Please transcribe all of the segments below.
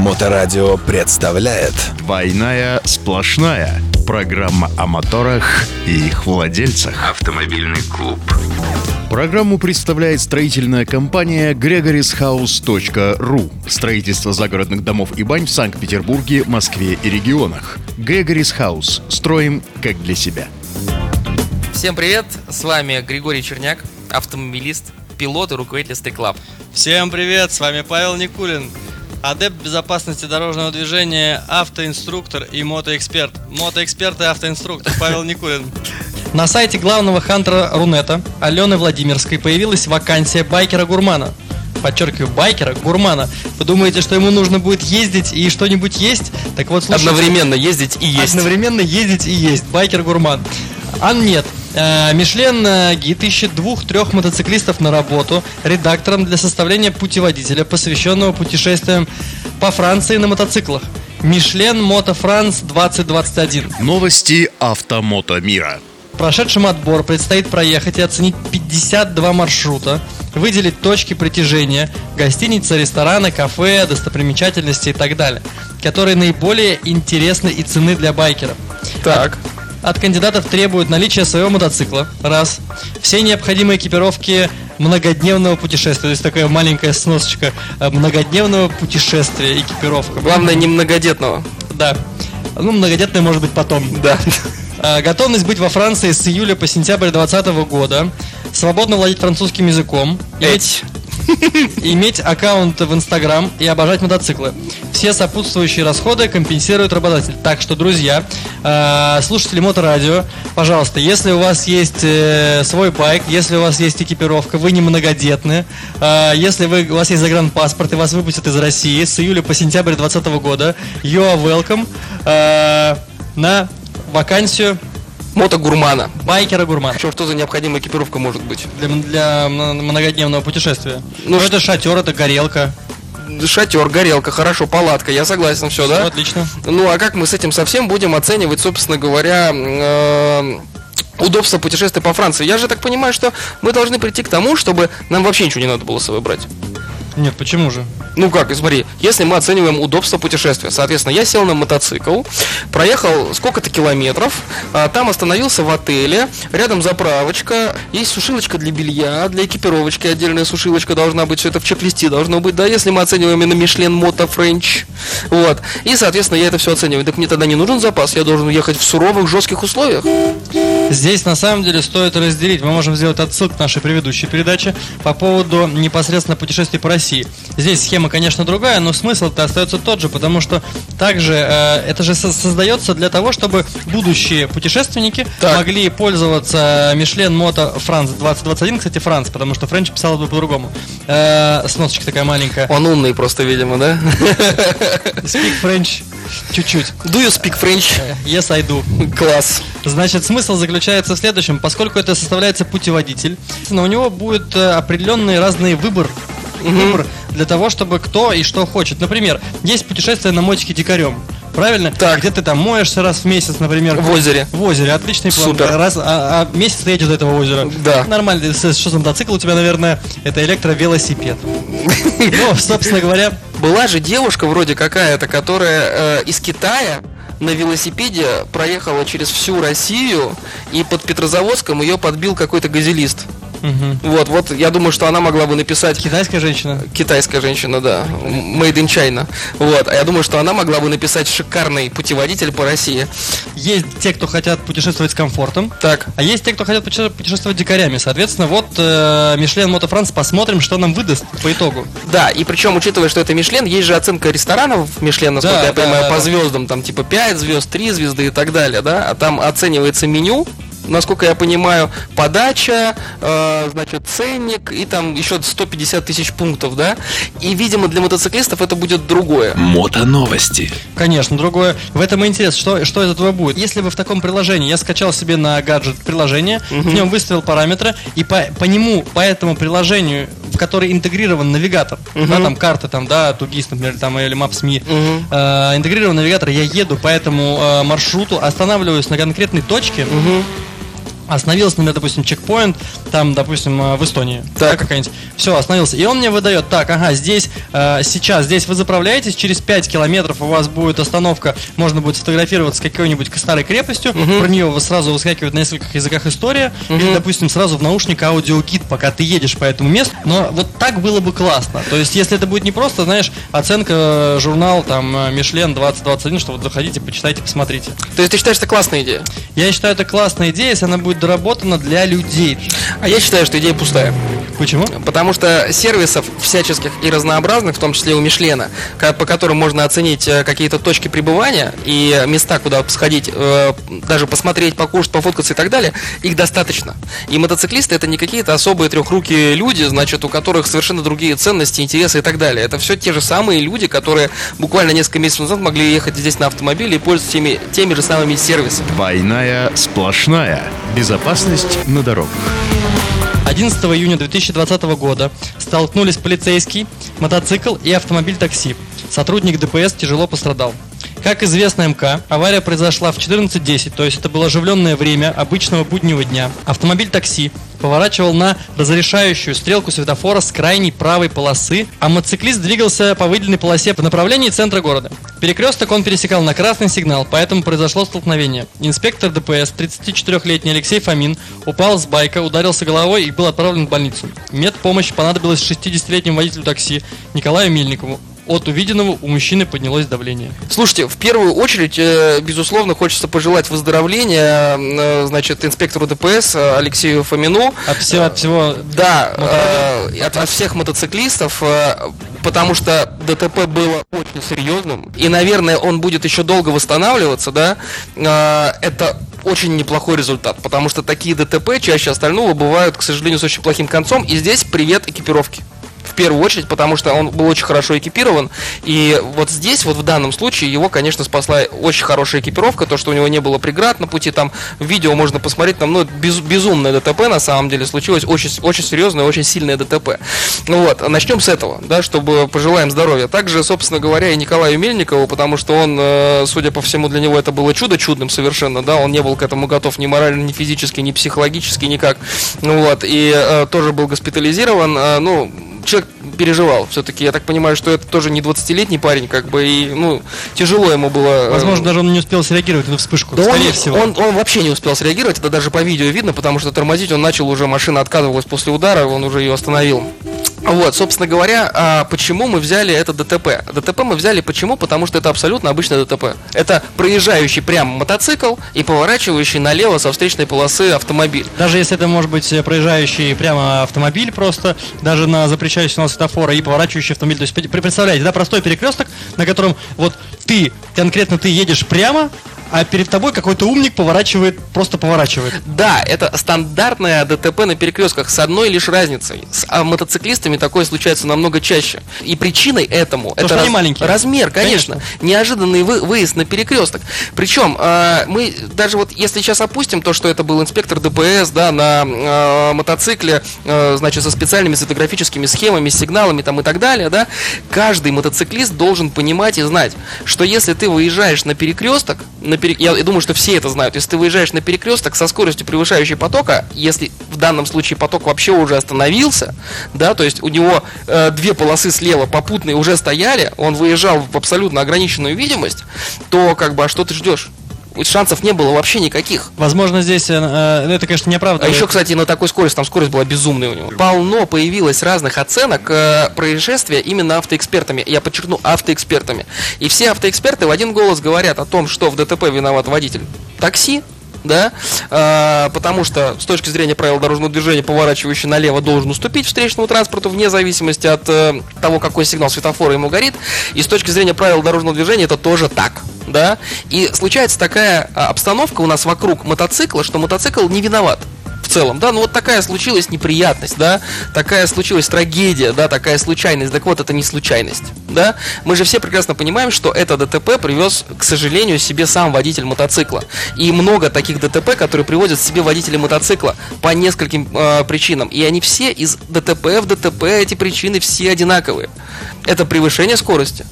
Моторадио представляет Двойная сплошная. Программа о моторах и их владельцах. Автомобильный клуб. Программу представляет строительная компания gregorishouse.ru. Строительство загородных домов и бань в Санкт-Петербурге, Москве и регионах. Gregory's House. Строим как для себя. Всем привет, с вами Григорий Черняк, автомобилист, пилот и руководитель Стейклаб. Всем привет, с вами Павел Никулин, адепт безопасности дорожного движения, автоинструктор и мотоэксперт. Мотоэксперт и автоинструктор Павел Никулин. На сайте главного хантера Рунета Алены Владимирской появилась вакансия байкера-гурмана. Подчеркиваю, байкера, гурмана. Вы думаете, что ему нужно будет ездить и что-нибудь есть? Так вот, слушайте. Одновременно ездить и есть. Одновременно ездить и есть. Байкер-гурман. А нет. Э, Мишлен э, гид ищет двух-трех мотоциклистов на работу редактором для составления путеводителя, посвященного путешествиям по Франции на мотоциклах. Мишлен Мото Франс 2021. Новости автомото мира. Прошедшим отбор предстоит проехать и оценить 52 маршрута, выделить точки притяжения, гостиницы, рестораны, кафе, достопримечательности и так далее, которые наиболее интересны и ценны для байкеров. Так. От кандидатов требуют наличия своего мотоцикла, раз. Все необходимые экипировки многодневного путешествия. То есть такая маленькая сносочка э, многодневного путешествия, экипировка. Главное, не многодетного. Да. Ну, многодетная может быть потом. Да. А, Готовность быть во Франции с июля по сентябрь 2020 года. Свободно владеть французским языком. Иметь, иметь аккаунт в Инстаграм и обожать мотоциклы. Все сопутствующие расходы компенсирует работодатель. Так что, друзья, э, слушатели Моторадио, пожалуйста, если у вас есть э, свой байк, если у вас есть экипировка, вы не многодетны, э, если вы, у вас есть загранпаспорт и вас выпустят из России с июля по сентябрь 2020 года, you are welcome на вакансию Мотогурмана. байкера-гурмана Что, что за необходимая экипировка может быть? для, для многодневного путешествия. Ну, Ну, это шатер, это горелка. Шатер, горелка, хорошо, палатка, я согласен, все, да? отлично. Ну, а как мы с этим совсем будем оценивать, собственно говоря, э, удобство путешествия по Франции? Я же так понимаю, что мы должны прийти к тому, чтобы нам вообще ничего не надо было с собой брать. Нет, почему же? Ну как, смотри, если мы оцениваем удобство путешествия, соответственно, я сел на мотоцикл, проехал сколько-то километров, а, там остановился в отеле, рядом заправочка, есть сушилочка для белья, для экипировочки отдельная сушилочка должна быть, все это в чек-листе должно быть, да, если мы оцениваем именно Мишлен Мото Френч, вот, и, соответственно, я это все оцениваю, так мне тогда не нужен запас, я должен ехать в суровых, жестких условиях. Здесь на самом деле стоит разделить. Мы можем сделать отсылку к нашей предыдущей передаче по поводу непосредственно путешествий по России. Здесь схема, конечно, другая, но смысл-то остается тот же, потому что также э, это же со- создается для того, чтобы будущие путешественники Так. могли пользоваться Мишлен Мото Франц 2021, кстати, Франц, потому что Френч писал бы по-другому. Э, сносочка такая маленькая. Он умный просто, видимо, да? Speak French чуть-чуть. Do you speak French? Э, Yes, I do. Класс. Значит, смысл заключается в следующем. Поскольку это составляется путеводитель, но у него будет э, определенный разный выбор. Выбор для того, чтобы кто и что хочет. Например, есть путешествие на мотике дикарем. Правильно? Так. Где ты там моешься раз в месяц, например. В озере. В озере. Отличный план. Супер. Раз, а, а месяц ты едешь до этого озера. Да. Нормально. Что за мотоцикл у тебя, наверное, это электровелосипед. Ну, собственно говоря, Была же девушка вроде какая-то, которая э, из Китая на велосипеде проехала через всю Россию, и под Петрозаводском ее подбил какой-то газелист. Мгм. Вот, вот, я думаю, что она могла бы написать китайская женщина. китайская женщина, да, made in China. Вот, а я думаю, что она могла бы написать шикарный путеводитель по России. Есть те, кто хотят путешествовать с комфортом. Так, А есть те, кто хотят путеше- путешествовать дикарями. Соответственно, вот э, Мишлен Мото Франс, посмотрим, что нам выдаст по итогу. да, и причем, учитывая, что это Мишлен, есть же оценка ресторанов Мишлен, насколько Да, я да, понимаю, да, по да. звездам, там типа 5 звезд, 3 звезды и так далее, да, а там оценивается меню, насколько я понимаю, подача, э, значит, ценник и там еще 150 тысяч пунктов, да, и, видимо, для мотоциклистов это будет другое. Мотоновости. Конечно, другое. В этом и интерес, что, что из этого будет. Если вы в таком приложении, я скачал себе на гаджет приложение, в нем выставил параметры, и по, по нему, по этому приложению, в который интегрирован навигатор, да, там карты, там, да, Тугис, например, там, или Maps.me, Мгм. э, интегрированный навигатор, я еду по этому э, маршруту, останавливаюсь на конкретной точке, Остановился, например, допустим, чекпоинт, там, допустим, э, в Эстонии. Так. Да, какая-нибудь. Все, остановился. И он мне выдает, так, ага, здесь, э, сейчас, здесь вы заправляетесь, через 5 километров у вас будет остановка, можно будет сфотографироваться с какой-нибудь старой крепостью, про нее сразу выскакивает на нескольких языках история, или, допустим, сразу в наушник аудиогид, пока ты едешь по этому месту. Но вот так было бы классно. То есть, если это будет не просто, знаешь, оценка э, журнал, там, э, Мишлен 2021, что вот заходите, почитайте, посмотрите. То есть ты считаешь, это классная идея? Я считаю, это классная идея, если она будет доработана для людей. А я считаю, что идея пустая. Почему? Потому что сервисов всяческих и разнообразных, в том числе у Мишлена, по которым можно оценить э, какие-то точки пребывания и места, куда сходить, э, даже посмотреть, покушать, пофоткаться и так далее, их достаточно. И мотоциклисты это не какие-то особые трехрукие люди, значит, у которых совершенно другие ценности, интересы и так далее. Это все те же самые люди, которые буквально несколько месяцев назад могли ехать здесь на автомобиле и пользоваться теми, теми же самыми сервисами. Двойная сплошная. Безопасность на дорогах. 11 июня 2020 года столкнулись полицейский, мотоцикл и автомобиль такси. Сотрудник ДПС тяжело пострадал. Как известно МК, авария произошла в 14.10, то есть это было оживленное время обычного буднего дня. Автомобиль такси поворачивал на разрешающую стрелку светофора с крайней правой полосы, а мотоциклист двигался по выделенной полосе по направлению центра города. Перекресток он пересекал на красный сигнал, поэтому произошло столкновение. Инспектор ДПС, 34-летний Алексей Фомин, упал с байка, ударился головой и был отправлен в больницу. Медпомощь понадобилась 60-летнему водителю такси Николаю Мельникову. От увиденного у мужчины поднялось давление. Слушайте, в первую очередь, э, безусловно, хочется пожелать выздоровления, э, значит, инспектору ДПС э, Алексею Фомину. От всего, от всего Да, э, от, от всех мотоциклистов, потому что ДТП было очень серьезным, и, наверное, он будет еще долго восстанавливаться, да, это очень неплохой результат, потому что такие ДТП чаще остального бывают, к сожалению, с очень плохим концом, и здесь привет экипировке. Первую очередь, потому что он был очень хорошо экипирован. И вот здесь, вот в данном случае, его, конечно, спасла очень хорошая экипировка. То, что у него не было преград на пути. Там видео можно посмотреть, там, ну, без- безумное ДТП на самом деле случилось. Очень, очень серьезное, очень сильное ДТП. Ну Вот, начнем с этого, да, чтобы пожелаем здоровья. Также, собственно говоря, и Николаю Мельникову, потому что он, э, судя по всему, для него это было чудо чудным совершенно, да, он не был к этому готов ни морально, ни физически, ни психологически, никак. Ну вот, и э, тоже был госпитализирован, э, ну, человек переживал. Все-таки, я так понимаю, что это тоже не 20-летний парень, как бы, и, ну, тяжело ему было. э, Возможно, даже он не успел среагировать на вспышку. да скорее он, всего. Он, он вообще не успел среагировать, это даже по видео видно, потому что тормозить он начал уже, машина отказывалась после удара, он уже ее остановил. Вот, собственно говоря, а почему мы взяли это ДТП? ДТП мы взяли почему? Потому что это абсолютно обычное ДТП. Это проезжающий прямо мотоцикл и поворачивающий налево со встречной полосы автомобиль. Даже если это может быть э, проезжающий прямо автомобиль просто, даже на запрещающий сигнал светофора и поворачивающий автомобиль. То есть пре- представляете, да, простой перекресток, на котором вот ты, конкретно ты едешь прямо, а перед тобой какой-то умник поворачивает, просто поворачивает. Да, это стандартное ДТП на перекрестках с одной лишь разницей. С а, мотоциклистами такое случается намного чаще. И причиной этому это что они маленькие. размер, конечно. Неожиданный вы- выезд на перекресток. Причем а, мы даже вот если сейчас опустим то, что это был инспектор ДПС, да, на а, мотоцикле, а, значит, со специальными светографическими схемами, сигналами там и так далее, да, каждый мотоциклист должен понимать и знать, что если ты выезжаешь на перекресток, на пере- я, я думаю, что все это знают, если ты выезжаешь на перекресток со скоростью превышающей потока, если в данном случае поток вообще уже остановился, да, то есть у него э, две полосы слева попутные уже стояли, он выезжал в абсолютно ограниченную видимость, то как бы, а что ты ждешь? Шансов не было вообще никаких. Возможно, здесь, э, э, это, конечно, не А еще, кстати, на такой скорости, там скорость была безумная у него. Полно появилось разных оценок э, происшествия именно автоэкспертами. Я подчеркну, автоэкспертами. И все автоэксперты в один голос говорят о том, что в ДТП виноват водитель такси, да, э, потому что с точки зрения правил дорожного движения поворачивающий налево должен уступить встречному транспорту вне зависимости от э, того, какой сигнал светофора ему горит, и с точки зрения правил дорожного движения это тоже так, да, и случается такая а, обстановка у нас вокруг мотоцикла, что мотоцикл не виноват в целом, да, ну вот такая случилась неприятность, да, такая случилась трагедия, да, такая случайность, так вот это не случайность, да, мы же все прекрасно понимаем, что это ДТП привез, к сожалению, себе сам водитель мотоцикла, и много таких ДТП, которые привозят себе водители мотоцикла по нескольким э, причинам, и они все из ДТП в ДТП, эти причины все одинаковые, это превышение скорости,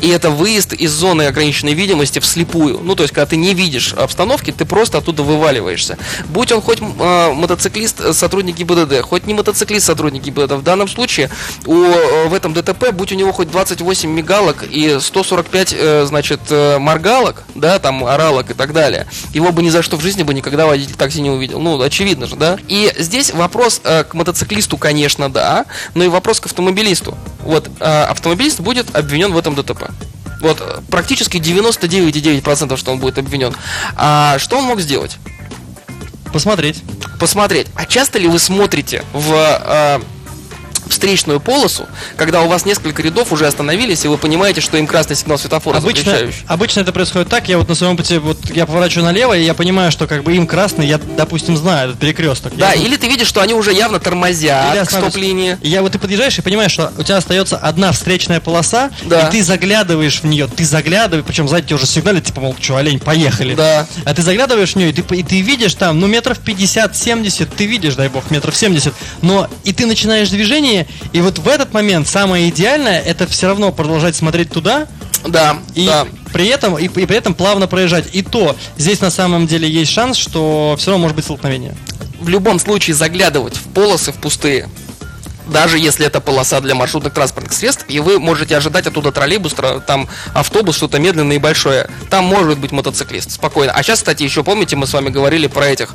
И это выезд из зоны ограниченной видимости вслепую. Ну, то есть, когда ты не видишь обстановки, ты просто оттуда вываливаешься. Будь он хоть э, мотоциклист, сотрудник ГИБДД, хоть не мотоциклист, сотрудник ГИБДД. В данном случае у, э, в этом ДТП, будь у него хоть 28 мигалок и 145, э, значит, э, моргалок, да, там, оралок и так далее, его бы ни за что в жизни бы никогда водитель такси не увидел. Ну, очевидно же, да? И здесь вопрос э, к мотоциклисту, конечно, да, но и вопрос к автомобилисту. Вот, э, автомобилист будет обвинен в этом ДТП. Вот, э, практически 99,9% что он будет обвинен. А что он мог сделать? Посмотреть. Посмотреть. А часто ли вы смотрите в э, встречную полосу, когда у вас несколько рядов уже остановились, и вы понимаете, что им красный сигнал светофора Обычно, обычно это происходит так, я вот на своем пути, вот я поворачиваю налево, и я понимаю, что как бы им красный, я, допустим, знаю этот перекресток. Да, я, или ты видишь, что они уже явно тормозят Или к стоп-линии. Я вот ты подъезжаешь и понимаешь, что у тебя остается одна встречная полоса, Да. и ты заглядываешь в нее, ты заглядываешь, причем сзади тебе уже сигналит, типа, мол, что, олень, поехали. Да. А ты заглядываешь в нее, и ты, и ты видишь там, ну, метров 50-70, ты видишь, дай бог, метров 70, но и ты начинаешь движение, и вот в этот момент самое идеальное, это все равно продолжать смотреть туда, Да, и да. при этом и, и при этом плавно проезжать. И то здесь на самом деле есть шанс, что все равно может быть столкновение. в любом случае заглядывать в полосы в пустые. Даже если это полоса для маршрутных транспортных средств, и вы можете ожидать оттуда троллейбус, там автобус, что-то медленное и большое. Там может быть мотоциклист, спокойно. А сейчас, кстати, еще помните, мы с вами говорили про этих,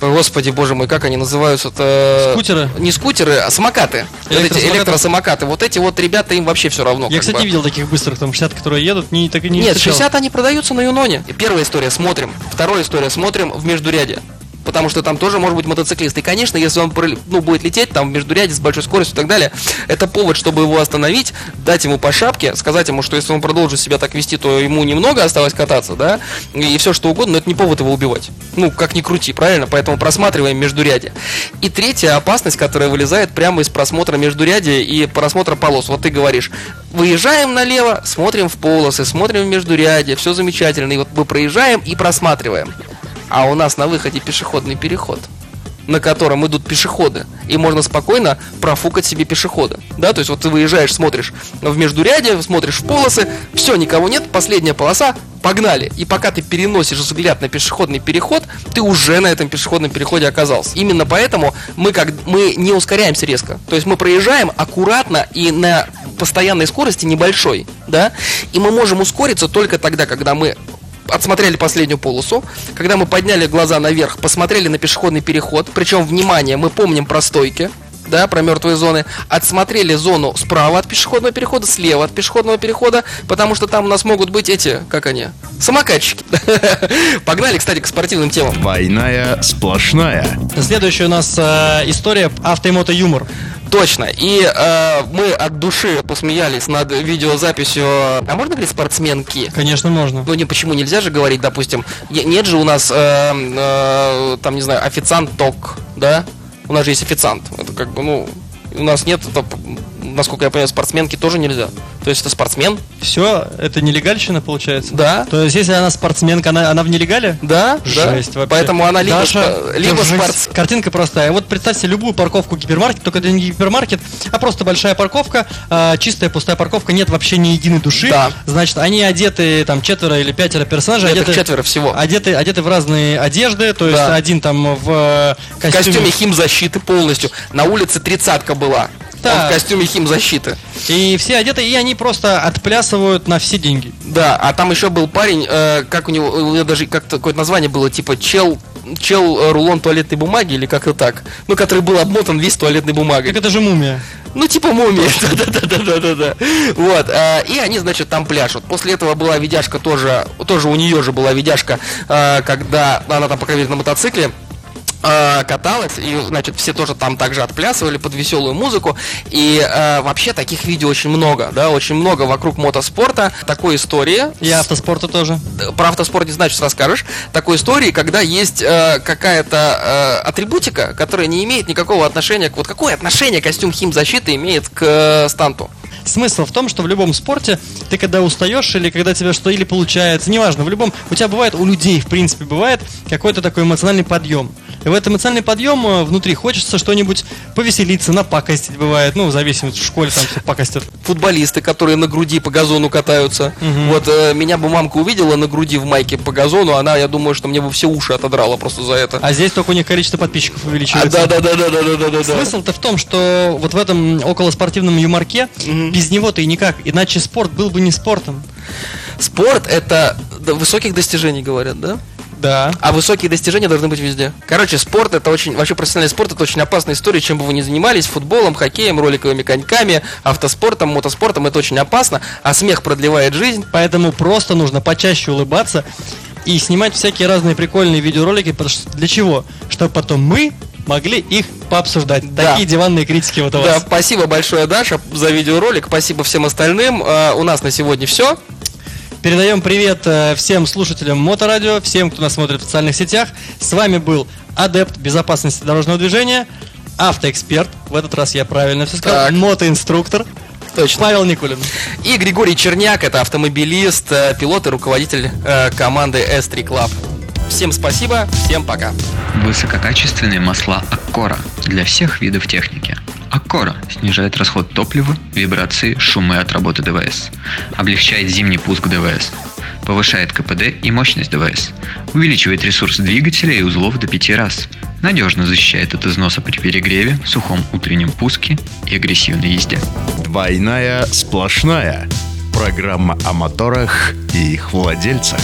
господи, боже мой, как они называются-то? Скутеры? Не скутеры, а самокаты. Вот эти Электросамокаты? Вот эти вот ребята, им вообще все равно. Я, кстати, бы. видел таких быстрых, там 60, которые едут, не так и не Нет, встречал. 60 они продаются на Юноне. Первая история, смотрим. Вторая история, смотрим в междуряде. Потому что там тоже может быть мотоциклист. И, конечно, если он ну, будет лететь там в междуряде с большой скоростью и так далее, это повод, чтобы его остановить, дать ему по шапке, сказать ему, что если он продолжит себя так вести, то ему немного осталось кататься, да, и все что угодно, но это не повод его убивать. Ну, как ни крути, правильно? Поэтому просматриваем междуряде. И третья опасность, которая вылезает прямо из просмотра междурядия и просмотра полос. Вот ты говоришь, выезжаем налево, смотрим в полосы, смотрим в междурядье, все замечательно. И вот мы проезжаем и просматриваем. А у нас на выходе пешеходный переход на котором идут пешеходы, и можно спокойно профукать себе пешехода. Да, то есть вот ты выезжаешь, смотришь в междуряде, смотришь в полосы, все, никого нет, последняя полоса, погнали. И пока ты переносишь взгляд на пешеходный переход, ты уже на этом пешеходном переходе оказался. Именно поэтому мы как мы не ускоряемся резко. То есть мы проезжаем аккуратно и на постоянной скорости небольшой, да, и мы можем ускориться только тогда, когда мы отсмотрели последнюю полосу, когда мы подняли глаза наверх, посмотрели на пешеходный переход, причем, внимание, мы помним про стойки, да, про мертвые зоны, отсмотрели зону справа от пешеходного перехода, слева от пешеходного перехода, потому что там у нас могут быть эти, как они, самокатчики. Погнали, кстати, к спортивным темам. Двойная сплошная. Следующая у нас э, история авто и мото юмор. Точно. И э, мы от души посмеялись над видеозаписью. А можно говорить спортсменки? Конечно, можно. Ну не почему нельзя же говорить, допустим, не- нет же у нас э, э, там не знаю официант ток, да? У нас же есть официант. Это как бы ну у нас нет, это, насколько я понимаю, спортсменки тоже нельзя. То есть это спортсмен, Все, это нелегальщина получается? да? То есть, если она спортсменка, она, она в нелегале? Да, Жесть да. вообще. Поэтому она либо, Даша, спо- либо спортс- Картинка простая. Вот представьте любую парковку гипермаркет, только это не гипермаркет, а просто большая парковка, а, чистая пустая парковка, нет вообще ни единой души. Да. Значит, они одеты, там, четверо или пятеро персонажей, Нет, одеты, четверо всего. одеты, одеты в разные одежды, то есть Да. один там в э, В костюме химзащиты полностью. На улице тридцатка была. Да. Он в костюме химзащиты. И все одеты, и они просто отплясывают на все деньги. Да, а там еще был парень, э, как у него, у него даже как-то какое-то название было, типа чел, чел э, рулон туалетной бумаги или как-то так. Ну, который был обмотан весь туалетной бумагой. Как это же мумия. Ну, типа мумия. Да-да-да-да-да-да. Вот. э, И они, значит, там пляшут. После этого была видяшка тоже, тоже у нее же была видяшка, э, когда она там, по крайней мере, на мотоцикле э, каталась, и, значит, все тоже там также отплясывали под веселую музыку. И э, вообще таких видео очень много, да, очень много вокруг мотоспорта. Такой истории. И автоспорта тоже. Про автоспорт не знаю, что расскажешь. Такой истории, когда есть э, какая-то э, атрибутика, которая не имеет никакого отношения к... Вот какое отношение костюм химзащиты имеет к э, станту? Смысл в том, что в любом спорте ты когда устаешь или когда тебе что или получается, неважно, в любом, у тебя бывает, у людей в принципе бывает какой-то такой эмоциональный подъем. В этот эмоциональный подъем э, внутри хочется что-нибудь повеселиться, напакостить бывает. Ну, в зависимости, в школе там все пакостят. Футболисты, которые на груди по газону катаются. Вот э, меня бы мамка увидела на груди в майке по газону, она, я думаю, что мне бы все уши отодрала просто за это. А здесь только у них количество подписчиков А, увеличивается. да, да, да, да, да, да, да, да. Смысл-то в том, что вот в этом околоспортивном юморке без него-то и никак. Иначе спорт был бы не спортом. Спорт это до высоких достижений, говорят, да? Да. А высокие достижения должны быть везде. Короче, спорт это очень, вообще профессиональный спорт это очень опасная история, чем бы вы ни занимались, футболом, хоккеем, роликовыми коньками, автоспортом, мотоспортом, это очень опасно, а смех продлевает жизнь. Поэтому просто нужно почаще улыбаться и снимать всякие разные прикольные видеоролики. Для чего? Чтобы потом мы могли их пообсуждать. Да. Такие диванные критики вот у Да, вас. спасибо большое, Даша, за видеоролик, спасибо всем остальным. А, у нас на сегодня все. Передаем привет э, всем слушателям Моторадио, всем, кто нас смотрит в социальных сетях. С вами был адепт безопасности дорожного движения, автоэксперт, в этот раз я правильно все сказал, Так. мотоинструктор, Точно. Павел Никулин. И Григорий Черняк, это автомобилист, э, пилот и руководитель э, команды S3 Club. Всем спасибо, всем пока. Высококачественные масла Аккора для всех видов техники. Аккора снижает расход топлива, вибрации, шумы от работы ДВС. Облегчает зимний пуск ДВС. Повышает КПД и мощность ДВС. Увеличивает ресурс двигателя и узлов до 5 раз. Надежно защищает от износа при перегреве, сухом утреннем пуске и агрессивной езде. Двойная сплошная. Программа о моторах и их владельцах.